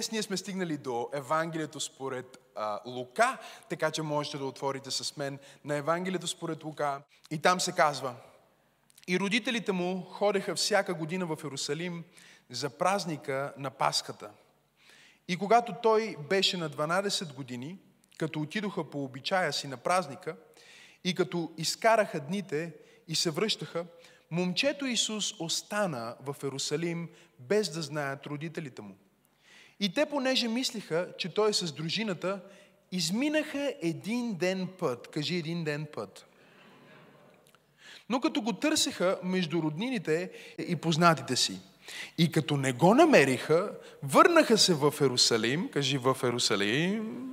днес ние сме стигнали до Евангелието според а, Лука, така че можете да отворите с мен на Евангелието според Лука. И там се казва, и родителите му ходеха всяка година в Иерусалим за празника на Пасхата. И когато той беше на 12 години, като отидоха по обичая си на празника и като изкараха дните и се връщаха, момчето Исус остана в Иерусалим без да знаят родителите му. И те, понеже мислиха, че той е с дружината, изминаха един ден път. Кажи един ден път. Но като го търсеха между роднините и познатите си, и като не го намериха, върнаха се в Ерусалим, кажи в Ерусалим,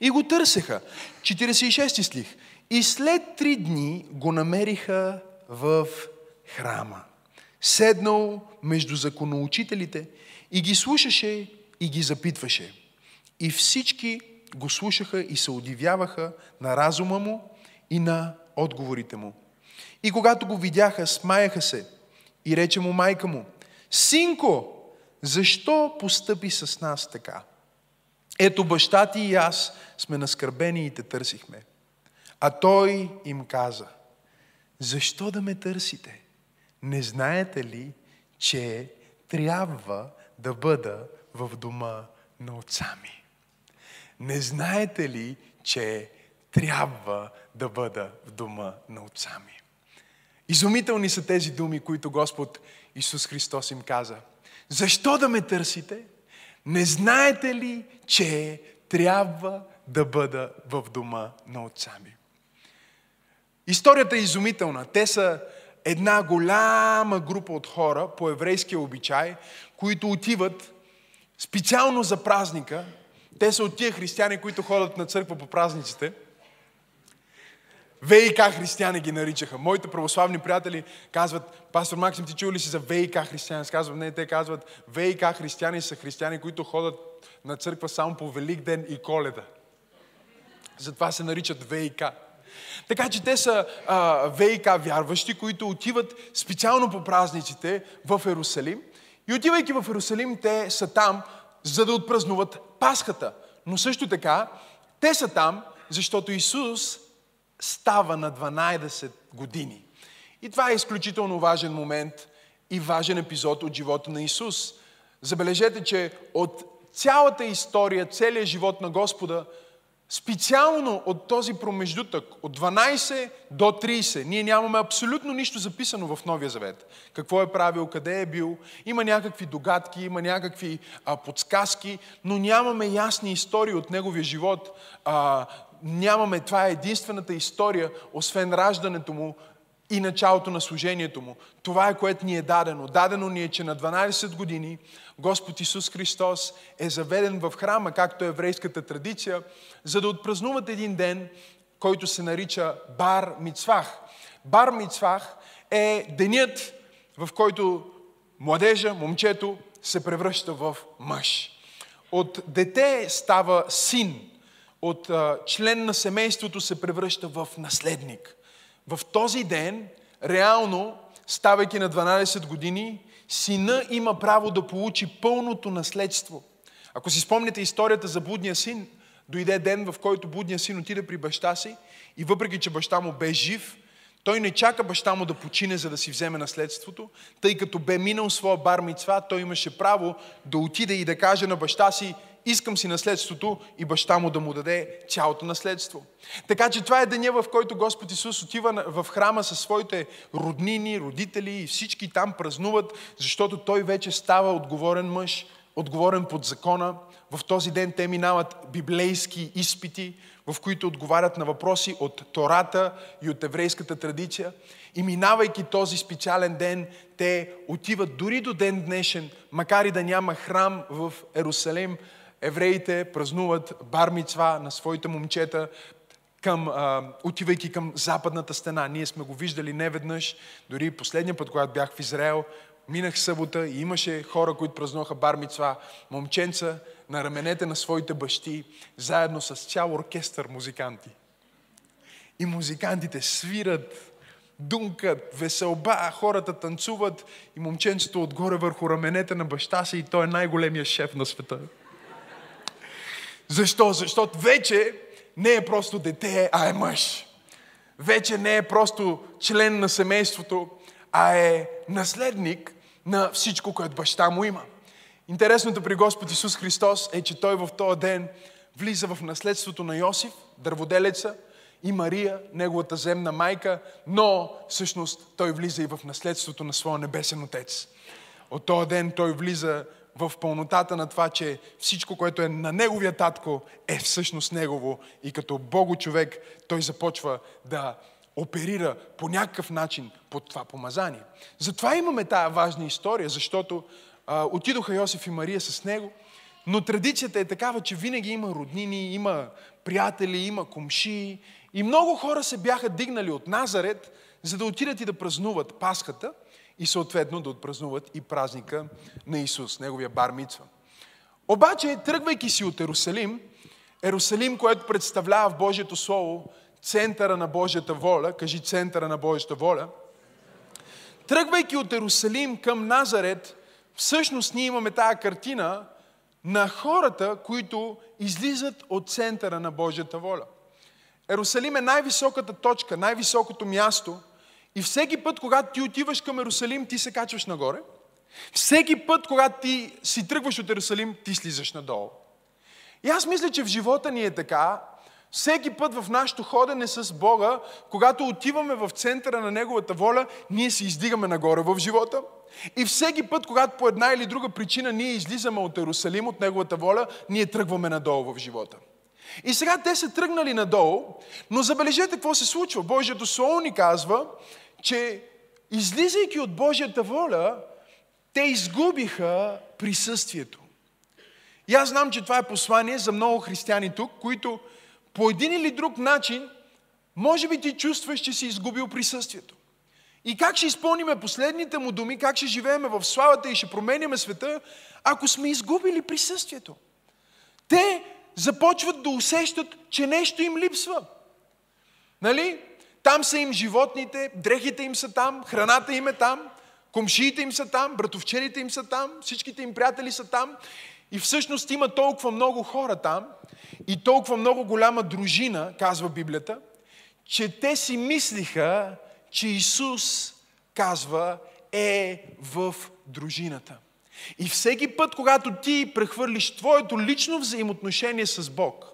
и го търсеха. 46 стих. И след три дни го намериха в храма. Седнал между законоучителите и ги слушаше и ги запитваше. И всички го слушаха и се удивяваха на разума му и на отговорите му. И когато го видяха, смаяха се и рече му майка му, Синко, защо постъпи с нас така? Ето баща ти и аз сме наскърбени и те търсихме. А той им каза, защо да ме търсите? Не знаете ли, че трябва да бъда в дома на отца ми? Не знаете ли, че трябва да бъда в дома на отца ми? Изумителни са тези думи, които Господ Исус Христос им каза. Защо да ме търсите? Не знаете ли, че трябва да бъда в дома на отца ми? Историята е изумителна. Те са една голяма група от хора по еврейския обичай, които отиват специално за празника. Те са от тия християни, които ходят на църква по празниците – ВИК християни ги наричаха. Моите православни приятели казват, пастор Максим, ти чул ли си за ВИК християни? Аз казвам, не, те казват, ВИК християни са християни, които ходят на църква само по Велик ден и Коледа. Затова се наричат ВИК. Така че те са а, ВИК вярващи, които отиват специално по празниците в Ерусалим. И отивайки в Ерусалим, те са там, за да отпразнуват Пасхата. Но също така, те са там, защото Исус става на 12 години. И това е изключително важен момент и важен епизод от живота на Исус. Забележете, че от цялата история, целият живот на Господа, специално от този промеждутък, от 12 до 30, ние нямаме абсолютно нищо записано в Новия Завет. Какво е правил, къде е бил, има някакви догадки, има някакви а, подсказки, но нямаме ясни истории от неговия живот. А, нямаме, това е единствената история, освен раждането му и началото на служението му. Това е което ни е дадено. Дадено ни е, че на 12 години Господ Исус Христос е заведен в храма, както е еврейската традиция, за да отпразнуват един ден, който се нарича Бар Мицвах. Бар Мицвах е денят, в който младежа, момчето се превръща в мъж. От дете става син от член на семейството се превръща в наследник. В този ден, реално, ставайки на 12 години, сина има право да получи пълното наследство. Ако си спомняте историята за блудния син, дойде ден, в който блудния син отиде при баща си и въпреки, че баща му бе жив, той не чака баща му да почине, за да си вземе наследството, тъй като бе минал своя бар мицва, той имаше право да отиде и да каже на баща си, искам си наследството и баща му да му даде цялото наследство. Така че това е деня, в който Господ Исус отива в храма със своите роднини, родители и всички там празнуват, защото той вече става отговорен мъж, отговорен под закона. В този ден те минават библейски изпити, в които отговарят на въпроси от Тората и от еврейската традиция. И минавайки този специален ден, те отиват дори до ден днешен, макар и да няма храм в Ерусалим, евреите празнуват бармицва на своите момчета, към, а, отивайки към западната стена. Ние сме го виждали неведнъж, дори последния път, когато бях в Израел, минах събота и имаше хора, които празнуваха бармицва, момченца на раменете на своите бащи, заедно с цял оркестър музиканти. И музикантите свират дункат, веселба, хората танцуват и момченцето отгоре върху раменете на баща си и той е най-големия шеф на света. Защо? Защото вече не е просто дете, а е мъж. Вече не е просто член на семейството, а е наследник на всичко, което баща му има. Интересното при Господ Исус Христос е, че Той в този ден влиза в наследството на Йосиф, дърводелеца, и Мария, неговата земна майка, но всъщност той влиза и в наследството на своя небесен Отец. От този ден той влиза в пълнотата на това, че всичко, което е на неговия татко, е всъщност негово. И като Бого човек, той започва да оперира по някакъв начин под това помазание. Затова имаме тая важна история, защото а, отидоха Йосиф и Мария с него, но традицията е такава, че винаги има роднини, има приятели, има комши. И много хора се бяха дигнали от Назарет, за да отидат и да празнуват Пасхата и съответно да отпразнуват и празника на Исус, неговия бар мицва. Обаче, тръгвайки си от Ерусалим, Ерусалим, което представлява в Божието Слово центъра на Божията воля, кажи центъра на Божията воля, тръгвайки от Ерусалим към Назарет, всъщност ние имаме тая картина на хората, които излизат от центъра на Божията воля. Ерусалим е най-високата точка, най-високото място и всеки път, когато ти отиваш към Ерусалим, ти се качваш нагоре. Всеки път, когато ти си тръгваш от Ерусалим, ти слизаш надолу. И аз мисля, че в живота ни е така, всеки път в нашето ходене с Бога, когато отиваме в центъра на Неговата воля, ние се издигаме нагоре в живота. И всеки път, когато по една или друга причина ние излизаме от Ерусалим, от Неговата воля, ние тръгваме надолу в живота. И сега те са тръгнали надолу, но забележете какво се случва. Божието Слово ни казва, че излизайки от Божията воля, те изгубиха присъствието. И аз знам, че това е послание за много християни тук, които по един или друг начин, може би ти чувстваш, че си изгубил присъствието. И как ще изпълниме последните му думи, как ще живееме в славата и ще променяме света, ако сме изгубили присъствието. Те започват да усещат, че нещо им липсва. Нали? Там са им животните, дрехите им са там, храната им е там, комшиите им са там, братовчерите им са там, всичките им приятели са там. И всъщност има толкова много хора там и толкова много голяма дружина, казва Библията, че те си мислиха, че Исус, казва, е в дружината. И всеки път, когато ти прехвърлиш твоето лично взаимоотношение с Бог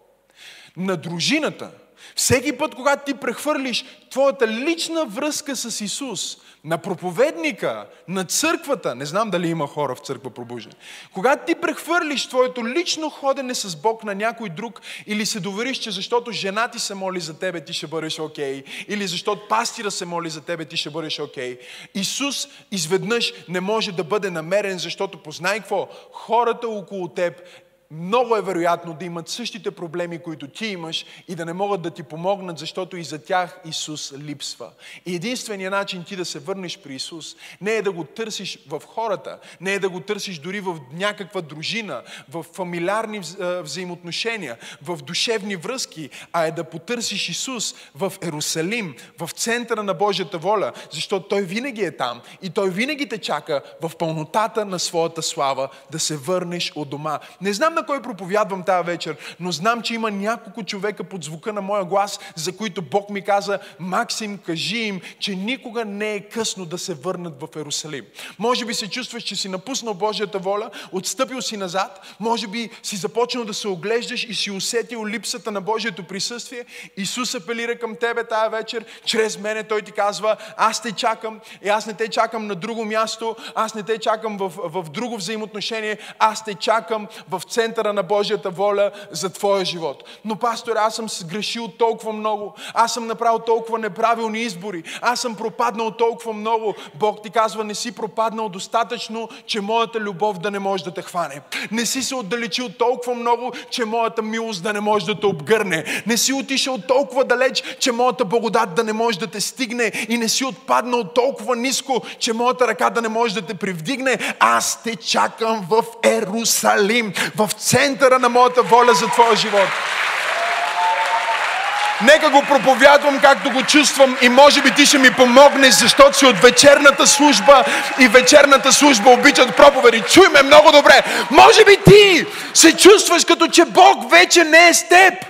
на дружината, всеки път, когато ти прехвърлиш твоята лична връзка с Исус на проповедника, на църквата, не знам дали има хора в църква пробуждане, когато ти прехвърлиш твоето лично ходене с Бог на някой друг или се довериш, че защото жена ти се моли за тебе, ти ще бъдеш окей, okay, или защото пастира се моли за тебе, ти ще бъдеш окей. Okay. Исус изведнъж не може да бъде намерен, защото познай какво? Хората около теб много е вероятно да имат същите проблеми, които ти имаш и да не могат да ти помогнат, защото и за тях Исус липсва. И единственият начин ти да се върнеш при Исус не е да го търсиш в хората, не е да го търсиш дори в някаква дружина, в фамилиарни взаимоотношения, в душевни връзки, а е да потърсиш Исус в Ерусалим, в центъра на Божията воля, защото Той винаги е там и Той винаги те чака в пълнотата на своята слава да се върнеш от дома. Не знам на кой проповядвам тази вечер, но знам, че има няколко човека под звука на моя глас, за които Бог ми каза, Максим, кажи им, че никога не е късно да се върнат в Ерусалим. Може би се чувстваш, че си напуснал Божията воля, отстъпил си назад, може би си започнал да се оглеждаш и си усетил липсата на Божието присъствие. Исус апелира към тебе тая вечер, чрез мене Той ти казва, аз те чакам и аз не те чакам на друго място, аз не те чакам в, в друго взаимоотношение, аз те чакам в център центъра на Божията воля за твоя живот. Но, пастор, аз съм сгрешил толкова много. Аз съм направил толкова неправилни избори. Аз съм пропаднал толкова много. Бог ти казва, не си пропаднал достатъчно, че моята любов да не може да те хване. Не си се отдалечил толкова много, че моята милост да не може да те обгърне. Не си отишъл толкова далеч, че моята благодат да не може да те стигне. И не си отпаднал толкова ниско, че моята ръка да не може да те привдигне. Аз те чакам в Ерусалим, в центъра на моята воля за твоя живот. Нека го проповядвам както го чувствам и може би ти ще ми помогнеш, защото си от вечерната служба и вечерната служба обичат проповеди. Чуй ме много добре. Може би ти се чувстваш като че Бог вече не е с теб.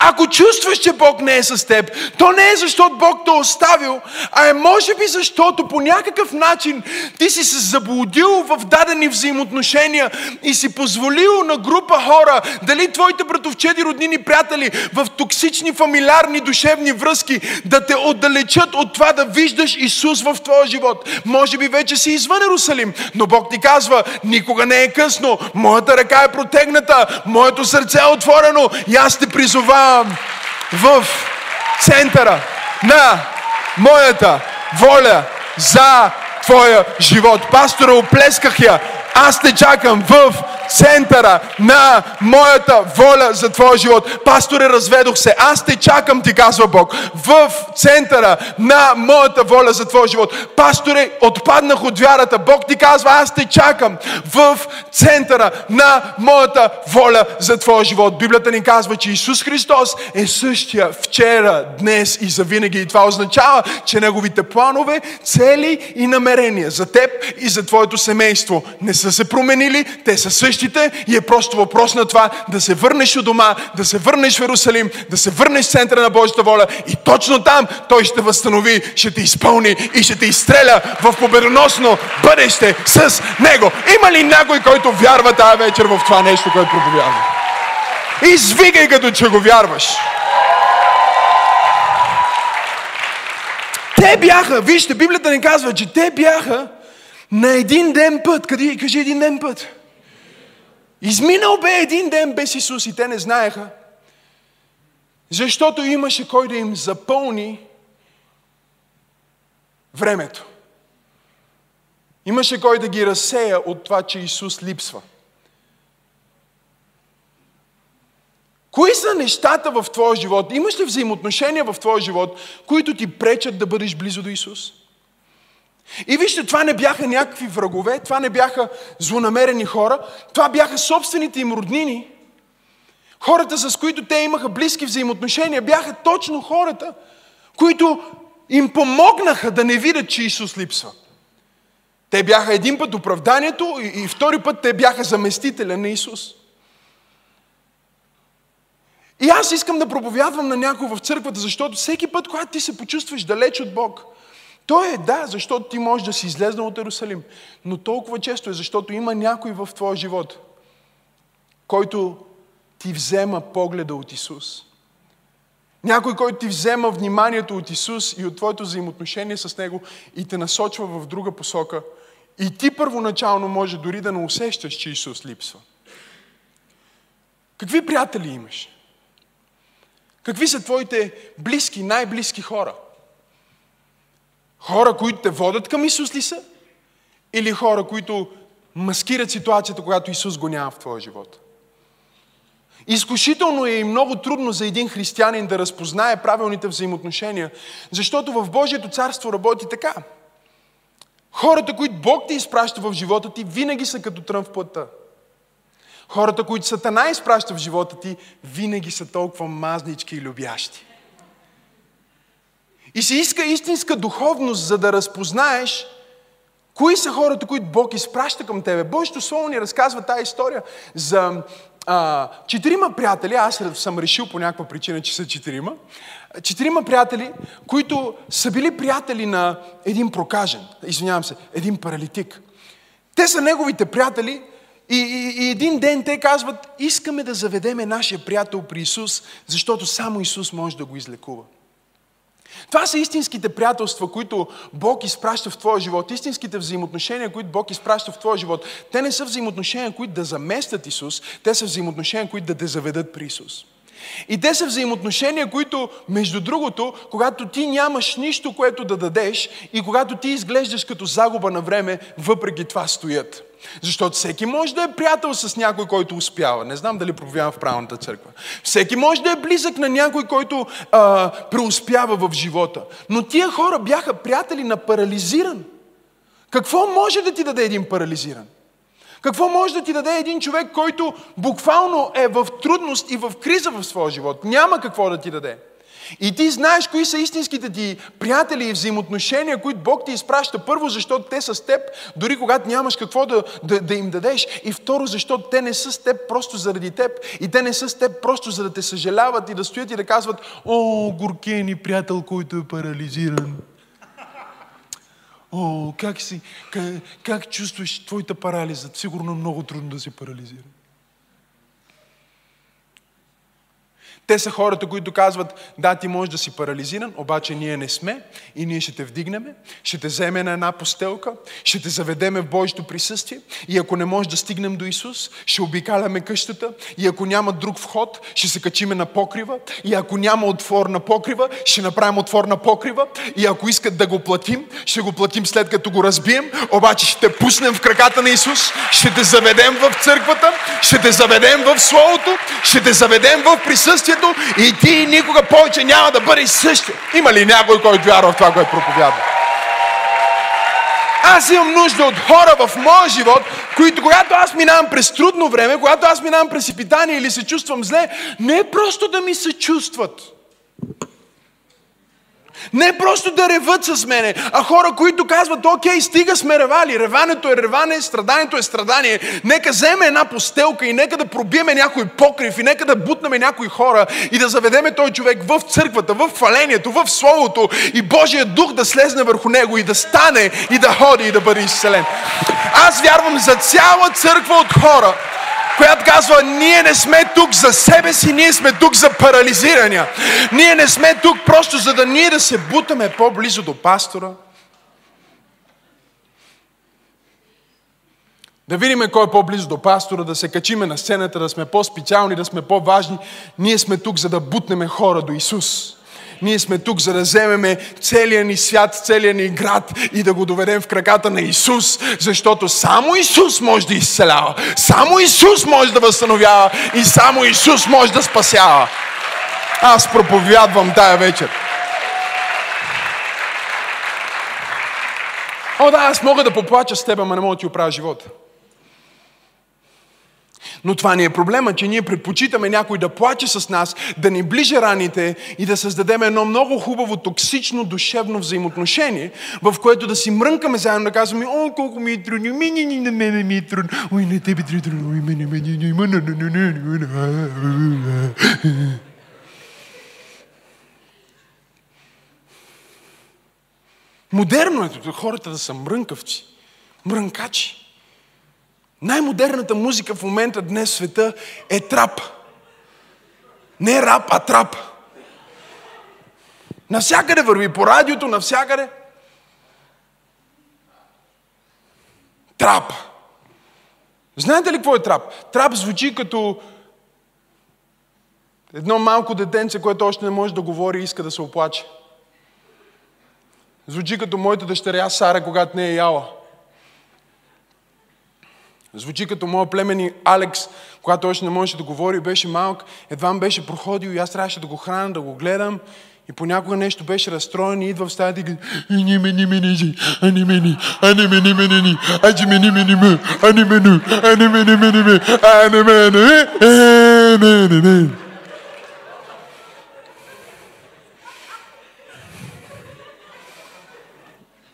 Ако чувстваш, че Бог не е с теб, то не е защото Бог те е оставил, а е може би защото по някакъв начин ти си се заблудил в дадени взаимоотношения и си позволил на група хора, дали твоите братовчеди, роднини, приятели, в токсични фамилиарни душевни връзки, да те отдалечат от това да виждаш Исус в твоя живот. Може би вече си извън Иерусалим, но Бог ти казва, никога не е късно, моята ръка е протегната, моето сърце е отворено и аз те призовавам в центъра на моята воля за твоя живот. Пастора, оплесках я. Аз те чакам в центъра на моята воля за твоя живот. Пасторе, разведох се. Аз те чакам, ти казва Бог. В центъра на моята воля за твоя живот. Пасторе, отпаднах от вярата. Бог ти казва, аз те чакам. В центъра на моята воля за твоя живот. Библията ни казва, че Исус Христос е същия вчера, днес и завинаги. И това означава, че Неговите планове, цели и намерения за теб и за твоето семейство не са се променили. Те са същи същите и е просто въпрос на това да се върнеш у дома, да се върнеш в Иерусалим, да се върнеш в центъра на Божията воля и точно там Той ще възстанови, ще те изпълни и ще те изстреля в победоносно бъдеще с Него. Има ли някой, който вярва тази вечер в това нещо, което проповядва? Извигай като че го вярваш. Те бяха, вижте, Библията ни казва, че те бяха на един ден път. Къде, кажи един ден път. Изминал бе един ден без Исус и те не знаеха, защото имаше кой да им запълни времето. Имаше кой да ги разсея от това, че Исус липсва. Кои са нещата в твоя живот? Имаш ли взаимоотношения в твоя живот, които ти пречат да бъдеш близо до Исус? И вижте, това не бяха някакви врагове, това не бяха злонамерени хора, това бяха собствените им роднини. Хората, с които те имаха близки взаимоотношения, бяха точно хората, които им помогнаха да не видят, че Исус липсва. Те бяха един път оправданието и, втори път те бяха заместителя на Исус. И аз искам да проповядвам на някой в църквата, защото всеки път, когато ти се почувстваш далеч от Бог – той е да, защото ти можеш да си излезнал от Иерусалим. Но толкова често е, защото има някой в твоя живот, който ти взема погледа от Исус. Някой, който ти взема вниманието от Исус и от твоето взаимоотношение с Него и те насочва в друга посока. И ти първоначално може дори да не усещаш, че Исус липсва. Какви приятели имаш? Какви са твоите близки, най-близки хора? Хора, които те водят към Исус ли са? Или хора, които маскират ситуацията, когато Исус го няма в твоя живот? Изкушително е и много трудно за един християнин да разпознае правилните взаимоотношения, защото в Божието царство работи така. Хората, които Бог ти изпраща в живота ти, винаги са като трън в плътта. Хората, които Сатана изпраща в живота ти, винаги са толкова мазнички и любящи. И се иска истинска духовност, за да разпознаеш кои са хората, които Бог изпраща към тебе. Божието Слово ни разказва тази история за а, четирима приятели, аз съм решил по някаква причина, че са четирима, четирима приятели, които са били приятели на един прокажен, извинявам се, един паралитик. Те са неговите приятели и, и, и един ден те казват, искаме да заведеме нашия приятел при Исус, защото само Исус може да го излекува. Това са истинските приятелства, които Бог изпраща в твоя живот. Истинските взаимоотношения, които Бог изпраща в твоя живот. Те не са взаимоотношения, които да заместят Исус, те са взаимоотношения, които да те заведат при Исус. И те са взаимоотношения, които, между другото, когато ти нямаш нищо, което да дадеш и когато ти изглеждаш като загуба на време, въпреки това стоят. Защото всеки може да е приятел с някой, който успява. Не знам дали проповядвам в правилната църква. Всеки може да е близък на някой, който а, преуспява в живота. Но тия хора бяха приятели на парализиран. Какво може да ти даде един парализиран? Какво може да ти даде един човек, който буквално е в трудност и в криза в своя живот? Няма какво да ти даде. И ти знаеш кои са истинските ти приятели и взаимоотношения, които Бог ти изпраща. Първо, защото те са с теб, дори когато нямаш какво да, да, да им дадеш. И второ, защото те не са с теб просто заради теб. И те не са с теб просто за да те съжаляват и да стоят и да казват, о, горкия ни приятел, който е парализиран. О, как си, как, как чувстваш твоята парализа? Сигурно е много трудно да се парализира. Те са хората, които казват, да, ти можеш да си парализиран, обаче ние не сме и ние ще те вдигнеме, ще те вземе на една постелка, ще те заведеме в Божието присъствие и ако не можеш да стигнем до Исус, ще обикаляме къщата и ако няма друг вход, ще се качиме на покрива и ако няма отвор на покрива, ще направим отвор на покрива и ако искат да го платим, ще го платим след като го разбием, обаче ще те пуснем в краката на Исус, ще те заведем в църквата, ще те заведем в Словото, ще те заведем в присъствието Евангелието и ти никога повече няма да бъдеш същия. Има ли някой, който вярва в това, което проповядва? Аз имам нужда от хора в моя живот, които когато аз минавам през трудно време, когато аз минавам през изпитание или се чувствам зле, не е просто да ми се чувстват. Не просто да реват с мене, а хора, които казват, окей, стига сме ревали. Реването е реване, страданието е страдание. Нека вземе една постелка и нека да пробиеме някой покрив и нека да бутнеме някои хора и да заведеме този човек в църквата, в фалението, в Словото и Божия дух да слезне върху него и да стане и да ходи и да бъде изцелен. Аз вярвам за цяла църква от хора, която казва, ние не сме тук за себе си, ние сме тук за парализирания. Ние не сме тук просто за да ние да се бутаме по-близо до пастора. Да видим кой е по-близо до пастора, да се качиме на сцената, да сме по-специални, да сме по-важни. Ние сме тук, за да бутнеме хора до Исус. Ние сме тук, за да вземеме целия ни свят, целия ни град и да го доведем в краката на Исус, защото само Исус може да изцелява, само Исус може да възстановява и само Исус може да спасява. Аз проповядвам тая вечер. О, да, аз мога да поплача с теб, ама не мога да ти оправя живота. Но това ни е проблема, че ние предпочитаме някой да плаче с нас, да ни ближе раните и да създадем едно много хубаво, токсично, душевно взаимоотношение, в което да си мрънкаме заедно, да казваме, о, колко ми е трудно, ми, ни, на мене ми е трудно, ой, на тебе е трудно, ой, мене, мене, мене, мене. Модерно е хората да са мрънкавци, мрънкачи. Най-модерната музика в момента днес в света е трап. Не рап, а трап. Навсякъде върви, по радиото, навсякъде. Трап. Знаете ли какво е трап? Трап звучи като едно малко детенце, което още не може да говори и иска да се оплаче. Звучи като моята дъщеря Сара, когато не е яла. Звучи като моят племени Алекс, когато още не можеше да говори, беше малък, едва беше проходил и аз трябваше да го храня, да го гледам. И понякога нещо беше разстроен и идва в стаята и казва, не ме, не ме, не а не ме, а не ме, не ме, не а че ме, не ме, не ме, а не ме, а не ме, не ме, не ме, а не ме, не ме, а не, не.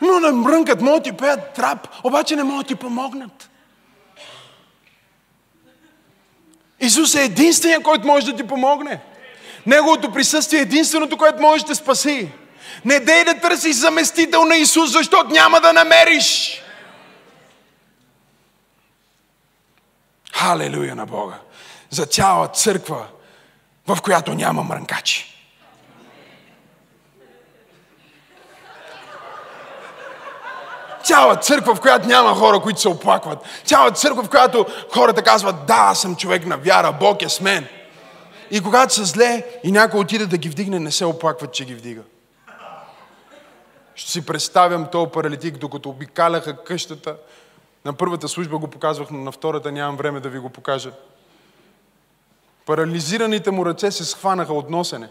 Но не мрънкат, могат ти пеят трап, обаче не могат ти помогнат. Исус е единствения, който може да ти помогне. Неговото присъствие е единственото, което може да те спаси. Не дей да търсиш заместител на Исус, защото няма да намериш. Халелуя на Бога. За цяла църква, в която няма мрънкачи. Цяла църква, в която няма хора, които се оплакват. Цяла църква, в която хората казват, да, аз съм човек на вяра, Бог е с мен. И когато са зле и някой отиде да ги вдигне, не се оплакват, че ги вдига. Ще си представям този паралитик, докато обикаляха къщата. На първата служба го показвах, но на втората нямам време да ви го покажа. Парализираните му ръце се схванаха от носене.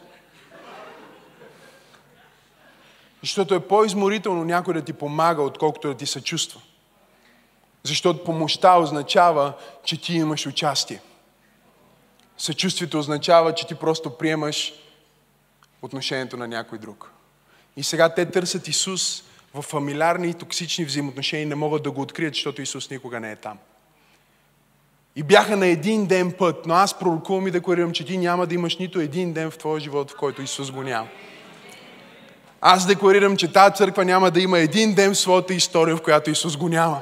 Защото е по-изморително някой да ти помага, отколкото да ти съчувства. Защото помощта означава, че ти имаш участие. Съчувствието означава, че ти просто приемаш отношението на някой друг. И сега те търсят Исус в фамилиарни и токсични взаимоотношения и не могат да го открият, защото Исус никога не е там. И бяха на един ден път, но аз пророкувам и декларирам, че ти няма да имаш нито един ден в твоя живот, в който Исус го няма. Аз декларирам, че тази църква няма да има един ден в своята история, в която Исус го няма.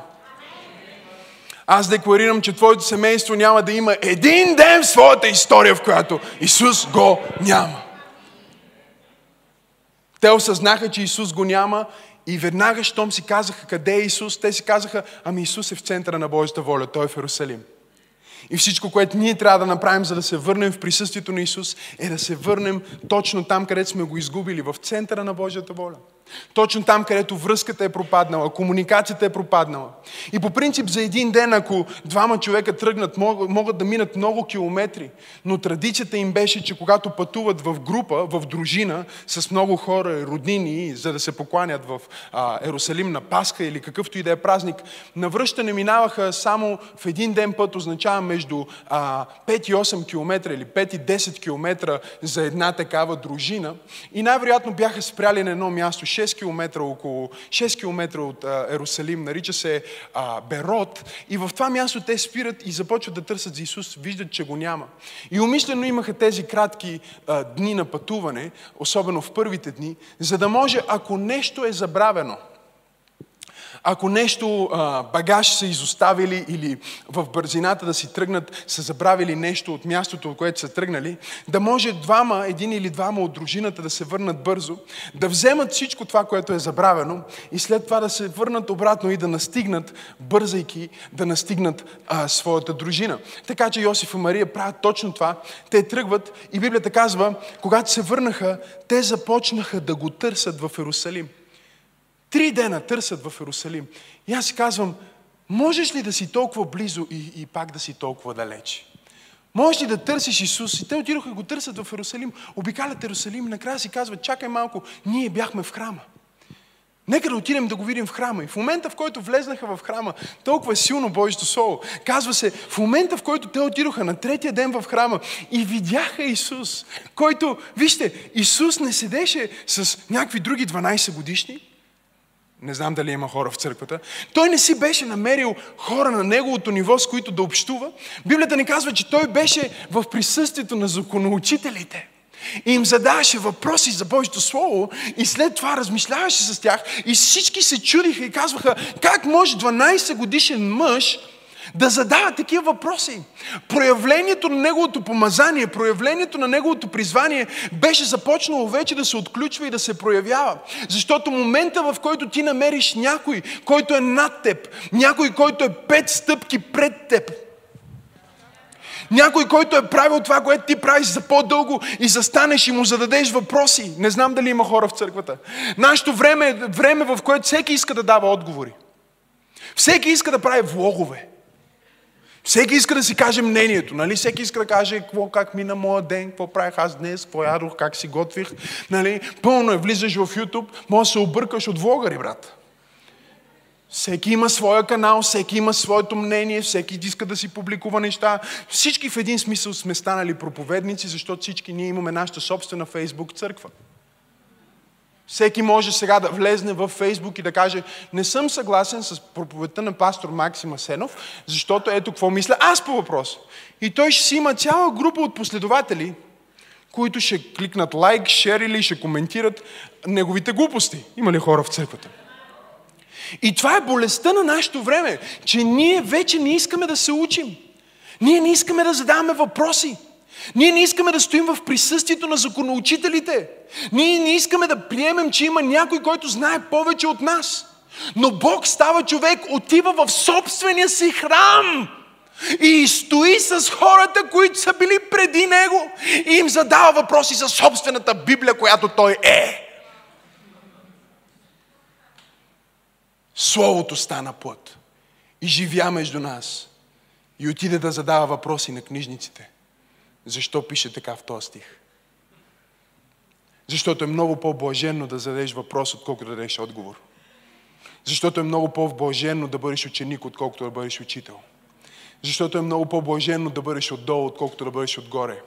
Аз декларирам, че твоето семейство няма да има един ден в своята история, в която Исус го няма. Те осъзнаха, че Исус го няма и веднага, щом си казаха къде е Исус, те си казаха, ами Исус е в центъра на Божията воля, Той е в Иерусалим. И всичко, което ние трябва да направим, за да се върнем в присъствието на Исус, е да се върнем точно там, където сме го изгубили, в центъра на Божията воля. Точно там, където връзката е пропаднала, комуникацията е пропаднала. И по принцип за един ден, ако двама човека тръгнат, могат да минат много километри. Но традицията им беше, че когато пътуват в група, в дружина, с много хора, роднини, за да се покланят в а, Ерусалим на Пасха или какъвто и да е празник, навръщане минаваха само в един ден път, означава между а, 5 и 8 км или 5 и 10 км за една такава дружина. И най-вероятно бяха спряли на едно място, 6 км, около 6 км от Ерусалим, нарича се а, Берот. И в това място те спират и започват да търсят за Исус, виждат, че го няма. И умишлено имаха тези кратки а, дни на пътуване, особено в първите дни, за да може, ако нещо е забравено – ако нещо, багаж са изоставили или в бързината да си тръгнат, са забравили нещо от мястото, от което са тръгнали, да може двама, един или двама от дружината да се върнат бързо, да вземат всичко това, което е забравено и след това да се върнат обратно и да настигнат, бързайки, да настигнат а, своята дружина. Така че Йосиф и Мария правят точно това. Те тръгват и Библията казва, когато се върнаха, те започнаха да го търсят в Иерусалим. Три дена търсят в Иерусалим. И аз си казвам, можеш ли да си толкова близо и, и пак да си толкова далеч? Можеш ли да търсиш Исус? И те отидоха и го търсят в Иерусалим, обикалят Иерусалим накрая си казват, чакай малко, ние бяхме в храма. Нека да отидем да го видим в храма. И в момента, в който влезнаха в храма, толкова е силно Божието Слово. Казва се, в момента, в който те отидоха на третия ден в храма и видяха Исус, който, вижте, Исус не седеше с някакви други 12 годишни, не знам дали има хора в църквата. Той не си беше намерил хора на неговото ниво, с които да общува. Библията ни казва, че той беше в присъствието на законоучителите. И им задаваше въпроси за Божието Слово и след това размишляваше с тях и всички се чудиха и казваха как може 12 годишен мъж да задава такива въпроси. Проявлението на неговото помазание, проявлението на неговото призвание беше започнало вече да се отключва и да се проявява. Защото момента, в който ти намериш някой, който е над теб, някой, който е пет стъпки пред теб, някой, който е правил това, което ти правиш за по-дълго и застанеш и му зададеш въпроси. Не знам дали има хора в църквата. Нашето време е време, в което всеки иска да дава отговори. Всеки иска да прави влогове. Всеки иска да си каже мнението, нали? Всеки иска да каже какво, как мина моя ден, какво правих аз днес, какво ядох, как си готвих, нали? Пълно е, влизаш в YouTube, може да се объркаш от влогари, брат. Всеки има своя канал, всеки има своето мнение, всеки иска да си публикува неща. Всички в един смисъл сме станали проповедници, защото всички ние имаме нашата собствена Фейсбук църква. Всеки може сега да влезне в Фейсбук и да каже, не съм съгласен с проповедта на пастор Максим Асенов, защото ето какво мисля аз по въпрос. И той ще си има цяла група от последователи, които ще кликнат лайк, шер или ще коментират неговите глупости. Има ли хора в църквата? И това е болестта на нашето време, че ние вече не искаме да се учим. Ние не искаме да задаваме въпроси. Ние не искаме да стоим в присъствието на законоучителите. Ние не искаме да приемем, че има някой, който знае повече от нас. Но Бог става човек, отива в собствения си храм и стои с хората, които са били преди него и им задава въпроси за собствената Библия, която той е. Словото стана плът и живя между нас и отиде да задава въпроси на книжниците. Защо пише така в този стих? Защото е много по-блаженно да зададеш въпрос, отколкото да дадеш отговор. Защото е много по-блаженно да бъдеш ученик, отколкото да бъдеш учител. Защото е много по-блаженно да бъдеш отдолу, отколкото да бъдеш отгоре.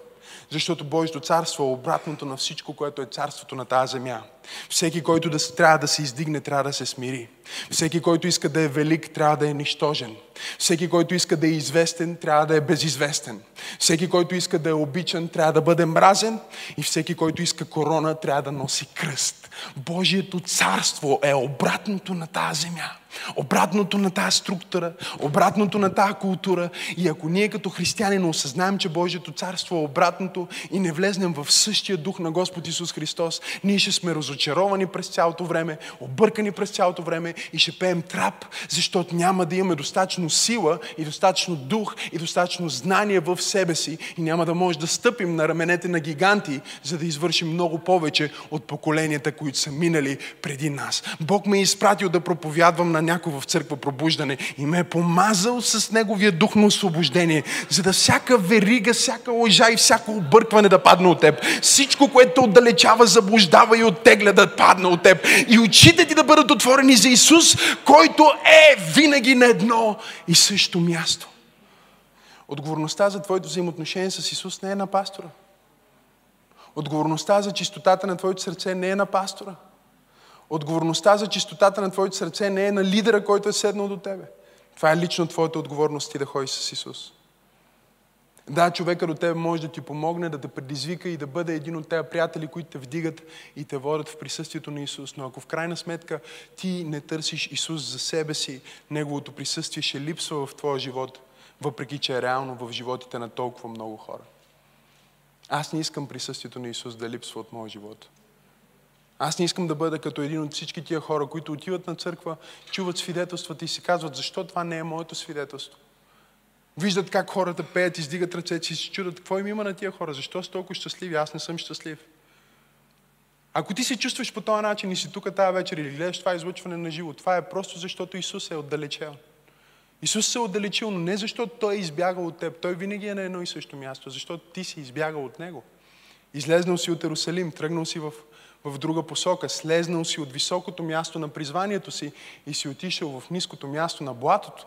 Защото Божието царство е обратното на всичко, което е царството на тази земя. Всеки, който да, трябва да се издигне, трябва да се смири. Всеки, който иска да е велик, трябва да е нищожен. Всеки, който иска да е известен, трябва да е безизвестен. Всеки, който иска да е обичан, трябва да бъде мразен. И всеки, който иска корона, трябва да носи кръст. Божието царство е обратното на тази земя. Обратното на тази структура, обратното на тази култура. И ако ние като християни не осъзнаем, че Божието царство е обратното и не влезнем в същия дух на Господ Исус Христос, ние ще сме разочаровани през цялото време, объркани през цялото време и ще пеем трап, защото няма да имаме достатъчно сила и достатъчно дух и достатъчно знание в себе си и няма да може да стъпим на раменете на гиганти, за да извършим много повече от поколенията, които са минали преди нас. Бог ме е изпратил да проповядвам на някой в църква пробуждане и ме е помазал с Неговия дух на освобождение, за да всяка верига, всяка лъжа и всяко объркване да падне от теб. Всичко, което отдалечава, заблуждава и оттегля да падне от теб. И очите ти да бъдат отворени за Исус, който е винаги на едно и също място. Отговорността за твоето взаимоотношение с Исус не е на пастора. Отговорността за чистотата на твоето сърце не е на пастора. Отговорността за чистотата на твоето сърце не е на лидера, който е седнал до тебе. Това е лично твоята отговорност ти да ходиш с Исус. Да, човека до тебе може да ти помогне, да те предизвика и да бъде един от тези приятели, които те вдигат и те водят в присъствието на Исус. Но ако в крайна сметка ти не търсиш Исус за себе си, Неговото присъствие ще липсва в твоя живот, въпреки че е реално в животите на толкова много хора. Аз не искам присъствието на Исус да липсва от моя живот. Аз не искам да бъда като един от всички тия хора, които отиват на църква, чуват свидетелствата и си казват, защо това не е моето свидетелство. Виждат как хората пеят, издигат ръцете си и се чудат, какво им има на тия хора, защо са толкова щастливи, аз не съм щастлив. Ако ти се чувстваш по този начин и си тук тази вечер или гледаш това излъчване на живо, това е просто защото Исус е отдалечел. Исус се е отдалечил, но не защото Той е избягал от теб. Той винаги е на едно и също място, защото ти си избягал от Него. Излезнал си от Ерусалим, тръгнал си в в друга посока, слезнал си от високото място на призванието си и си отишъл в ниското място на блатото.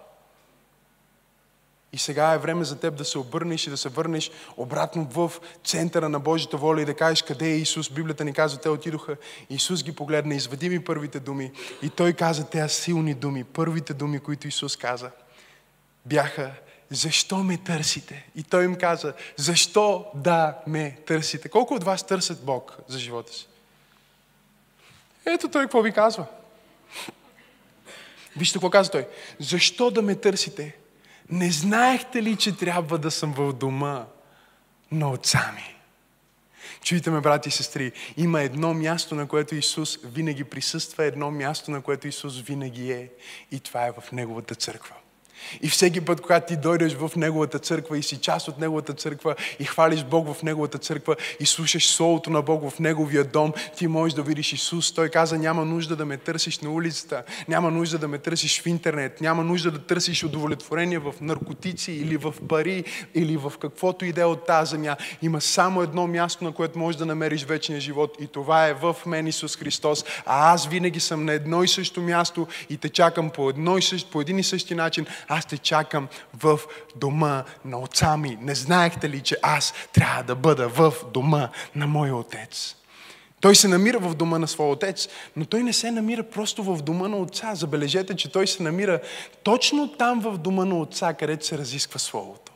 И сега е време за теб да се обърнеш и да се върнеш обратно в центъра на Божията воля и да кажеш къде е Исус. Библията ни казва, те отидоха. Исус ги погледна, извади ми първите думи. И той каза тези силни думи. Първите думи, които Исус каза, бяха защо ме търсите? И той им каза, защо да ме търсите? Колко от вас търсят Бог за живота си? Ето той какво ви казва. Вижте какво казва той. Защо да ме търсите? Не знаехте ли, че трябва да съм в дома на отца ми? Чуйте ме, брати и сестри, има едно място, на което Исус винаги присъства, едно място, на което Исус винаги е. И това е в Неговата църква. И всеки път, когато ти дойдеш в Неговата църква и си част от Неговата църква и хвалиш Бог в Неговата църква и слушаш Словото на Бог в Неговия дом, ти можеш да видиш Исус. Той каза, няма нужда да ме търсиш на улицата, няма нужда да ме търсиш в интернет, няма нужда да търсиш удовлетворение в наркотици или в пари или в каквото иде от тази земя. Има само едно място, на което можеш да намериш вечния живот и това е в мен Исус Христос. А аз винаги съм на едно и също място и те чакам по, едно и същ, по един и същи начин аз те чакам в дома на отца ми. Не знаехте ли, че аз трябва да бъда в дома на моя отец? Той се намира в дома на своя отец, но той не се намира просто в дома на отца. Забележете, че той се намира точно там в дома на отца, където се разисква Словото.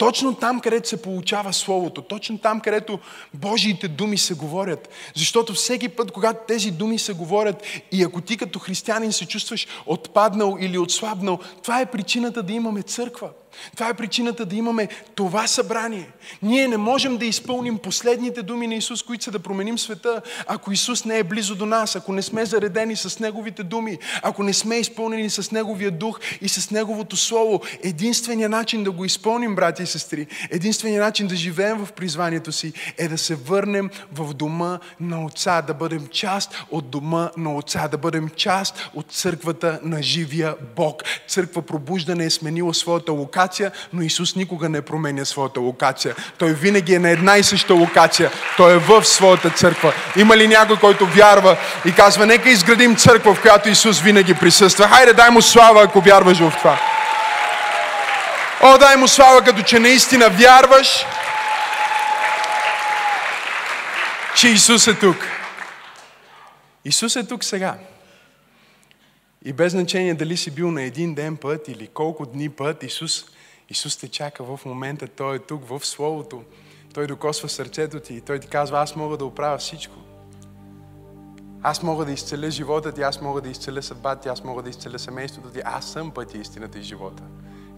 Точно там, където се получава Словото, точно там, където Божиите думи се говорят. Защото всеки път, когато тези думи се говорят и ако ти като християнин се чувстваш отпаднал или отслабнал, това е причината да имаме църква. Това е причината да имаме това събрание. Ние не можем да изпълним последните думи на Исус, които са да променим света, ако Исус не е близо до нас, ако не сме заредени с Неговите думи, ако не сме изпълнени с Неговия дух и с Неговото Слово. Единственият начин да го изпълним, брати и сестри, единственият начин да живеем в призванието си е да се върнем в дома на Отца, да бъдем част от дома на Отца, да бъдем част от църквата на живия Бог. Църква пробуждане е сменила своята локация локация, но Исус никога не променя своята локация. Той винаги е на една и съща локация. Той е в своята църква. Има ли някой, който вярва и казва, нека изградим църква, в която Исус винаги присъства? Хайде, дай му слава, ако вярваш в това. О, дай му слава, като че наистина вярваш, че Исус е тук. Исус е тук сега. И без значение дали си бил на един ден път или колко дни път, Исус, Исус те чака в момента. Той е тук в Словото. Той докосва сърцето ти и Той ти казва, аз мога да оправя всичко. Аз мога да изцеля живота ти, аз мога да изцеля съдбата ти, аз мога да изцеля семейството ти. Аз съм пътя, истината и живота.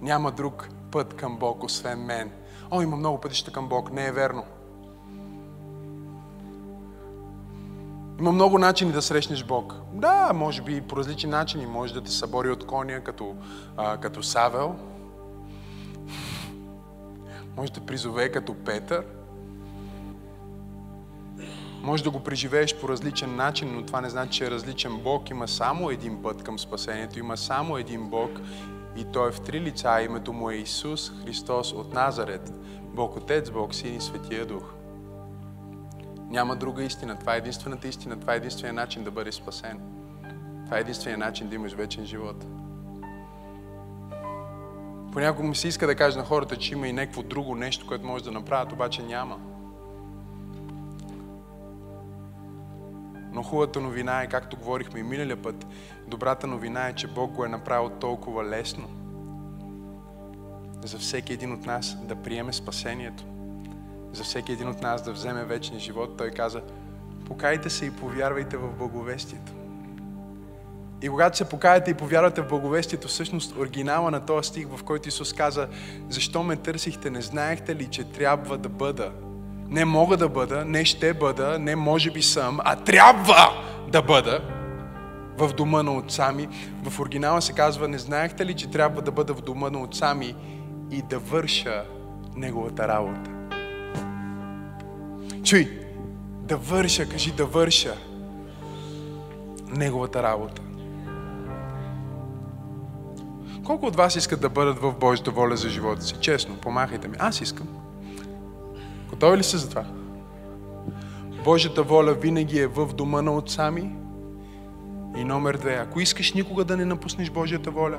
Няма друг път към Бог, освен мен. О, има много пътища към Бог. Не е верно. Има много начини да срещнеш Бог. Да, може би по различни начини. Може да те събори от коня, като, а, като Савел. Може да призове като Петър. Може да го преживееш по различен начин, но това не значи, че е различен Бог. Има само един път към спасението. Има само един Бог и Той е в три лица. Името му е Исус Христос от Назарет. Бог Отец, Бог Син и Светия Дух. Няма друга истина. Това е единствената истина. Това е единствения начин да бъдеш спасен. Това е единствения начин да имаш вечен живот. Понякога ми се иска да кажа на хората, че има и някакво друго нещо, което може да направят, обаче няма. Но хубавата новина е, както говорихме и миналия път, добрата новина е, че Бог го е направил толкова лесно за всеки един от нас да приеме спасението. За всеки един от нас да вземе вечния живот. Той каза, покайте се и повярвайте в благовестието. И когато се покаяте и повярвате в благовестието, всъщност оригинала на този стих, в който Исус каза, защо ме търсихте, не знаехте ли, че трябва да бъда не мога да бъда, не ще бъда, не може би съм, а трябва да бъда в дома на отца ми. В оригинала се казва, не знаехте ли, че трябва да бъда в дома на отца ми и да върша неговата работа. Чуй, да върша, кажи да върша неговата работа. Колко от вас искат да бъдат в Божията воля за живота си? Честно, помахайте ми. Аз искам. Готови ли сте за това? Божията воля винаги е в дома на отца ми. И номер две, ако искаш никога да не напуснеш Божията воля,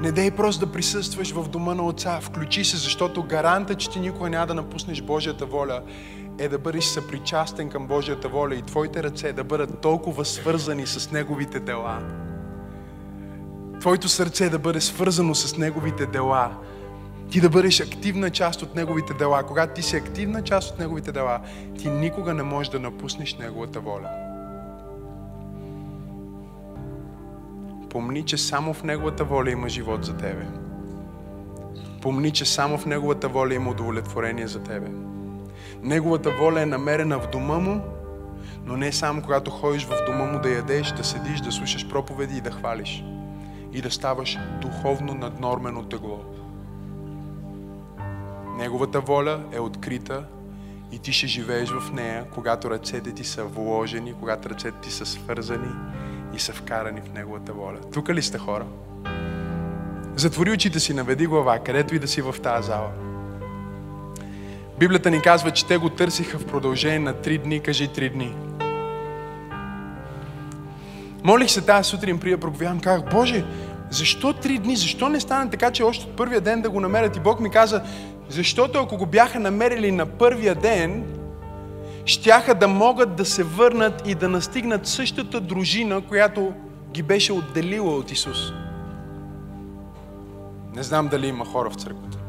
не дей просто да присъстваш в дома на Отца. Включи се, защото гаранта, че ти никога няма да напуснеш Божията воля, е да бъдеш съпричастен към Божията воля и твоите ръце да бъдат толкова свързани с Неговите дела. Твоето сърце да бъде свързано с Неговите дела, ти да бъдеш активна част от Неговите дела. Когато ти си активна част от Неговите дела, ти никога не можеш да напуснеш Неговата воля. Помни, че само в Неговата воля има живот за тебе. Помни, че само в Неговата воля има удовлетворение за тебе. Неговата воля е намерена в дома му, но не само когато ходиш в дома му да ядеш, да седиш, да слушаш проповеди и да хвалиш. И да ставаш духовно наднормено тегло. Неговата воля е открита и ти ще живееш в нея, когато ръцете ти са вложени, когато ръцете ти са свързани и са вкарани в Неговата воля. Тук ли сте хора? Затвори очите си, наведи глава, където и да си в тази зала. Библията ни казва, че те го търсиха в продължение на три дни. Кажи три дни. Молих се тази сутрин, прия проповядам, казах, Боже, защо три дни? Защо не стане така, че още от първия ден да го намерят? И Бог ми каза, защото ако го бяха намерили на първия ден, щяха да могат да се върнат и да настигнат същата дружина, която ги беше отделила от Исус. Не знам дали има хора в църквата.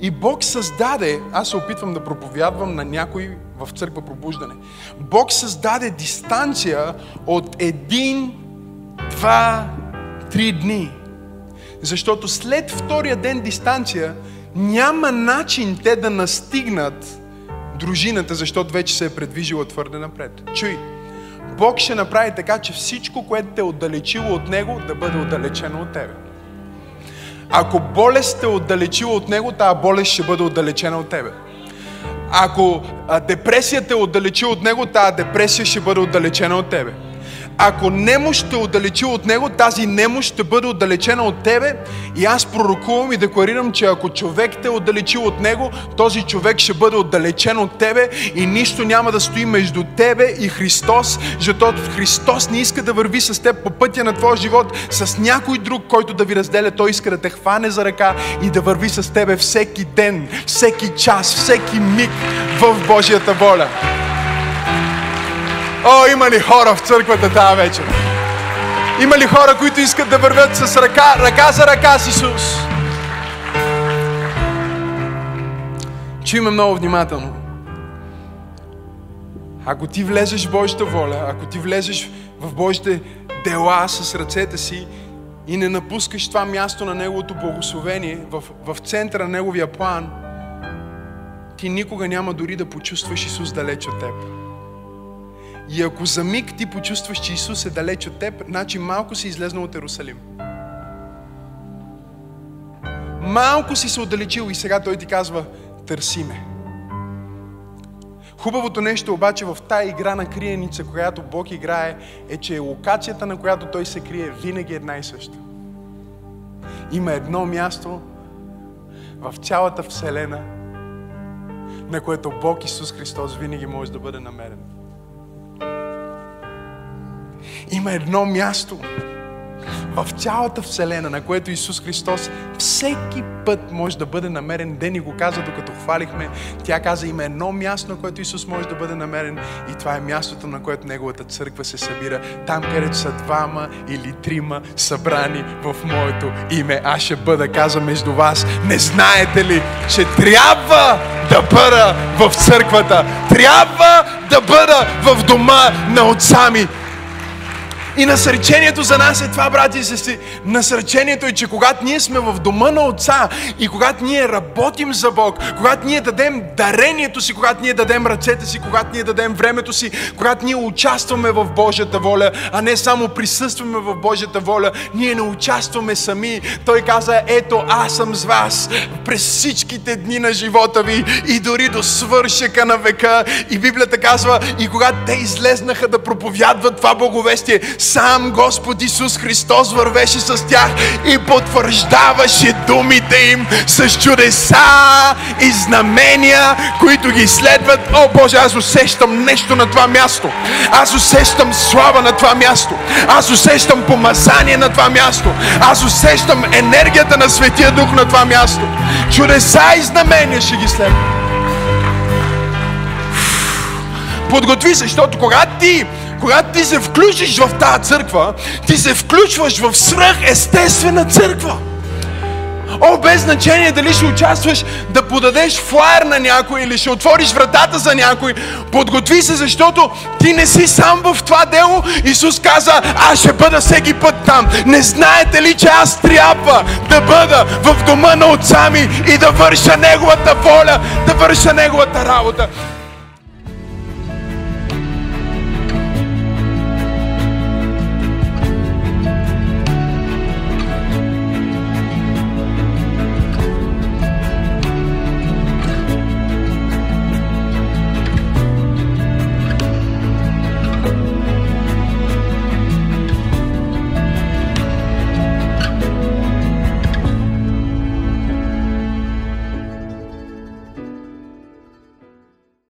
И Бог създаде, аз се опитвам да проповядвам на някой в църква пробуждане. Бог създаде дистанция от един, два, три дни. Защото след втория ден дистанция няма начин те да настигнат дружината, защото вече се е предвижила твърде напред. Чуй, Бог ще направи така, че всичко, което те е отдалечило от Него, да бъде отдалечено от тебе. Ако болест те е отдалечила от Него, тази болест ще бъде отдалечена от тебе. Ако депресията е отдалечила от Него, тази депресия ще бъде отдалечена от тебе ако немощ те отдалечи от него, тази немощ ще бъде отдалечена от тебе и аз пророкувам и декларирам, че ако човек те отдалечи от него, този човек ще бъде отдалечен от тебе и нищо няма да стои между тебе и Христос, защото Христос не иска да върви с теб по пътя на твоя живот с някой друг, който да ви разделя. Той иска да те хване за ръка и да върви с тебе всеки ден, всеки час, всеки миг в Божията воля. О, има ли хора в църквата тази вечер? Има ли хора, които искат да вървят с ръка, ръка за ръка с Исус? Чуйме много внимателно. Ако ти влезеш в Божията воля, ако ти влезеш в Божите дела с ръцете си и не напускаш това място на Неговото благословение в, в центъра на Неговия план, ти никога няма дори да почувстваш Исус далеч от теб. И ако за миг ти почувстваш, че Исус е далеч от теб, значи малко си излезнал от Ерусалим. Малко си се отдалечил и сега Той ти казва, търси ме. Хубавото нещо обаче в тая игра на криеница, която Бог играе, е, че локацията, на която Той се крие, винаги е една и съща. Има едно място в цялата Вселена, на което Бог Исус Христос винаги може да бъде намерен. Има едно място в цялата Вселена, на което Исус Христос всеки път може да бъде намерен. Дени го каза, докато хвалихме. Тя каза, има едно място, на което Исус може да бъде намерен и това е мястото, на което Неговата църква се събира. Там, където са двама или трима събрани в Моето име. Аз ще бъда, каза между вас. Не знаете ли, че трябва да бъда в църквата. Трябва да бъда в дома на отца ми. И насърчението за нас е това, брати и сестри. Насърчението е, че когато ние сме в дома на Отца и когато ние работим за Бог, когато ние дадем дарението си, когато ние дадем ръцете си, когато ние дадем времето си, когато ние участваме в Божията воля, а не само присъстваме в Божията воля, ние не участваме сами. Той каза, ето аз съм с вас през всичките дни на живота ви и дори до свършека на века. И Библията казва, и когато те излезнаха да проповядват това благовестие, сам Господ Исус Христос вървеше с тях и потвърждаваше думите им с чудеса и знамения, които ги следват. О Боже, аз усещам нещо на това място. Аз усещам слава на това място. Аз усещам помазание на това място. Аз усещам енергията на Светия Дух на това място. Чудеса и знамения ще ги следват. Подготви се, защото когато ти когато ти се включиш в тази църква, ти се включваш в свръхестествена църква. О, без значение дали ще участваш да подадеш флайер на някой или ще отвориш вратата за някой. Подготви се, защото ти не си сам в това дело. Исус каза, аз ще бъда всеки път там. Не знаете ли, че аз трябва да бъда в дома на отца ми и да върша Неговата воля, да върша Неговата работа.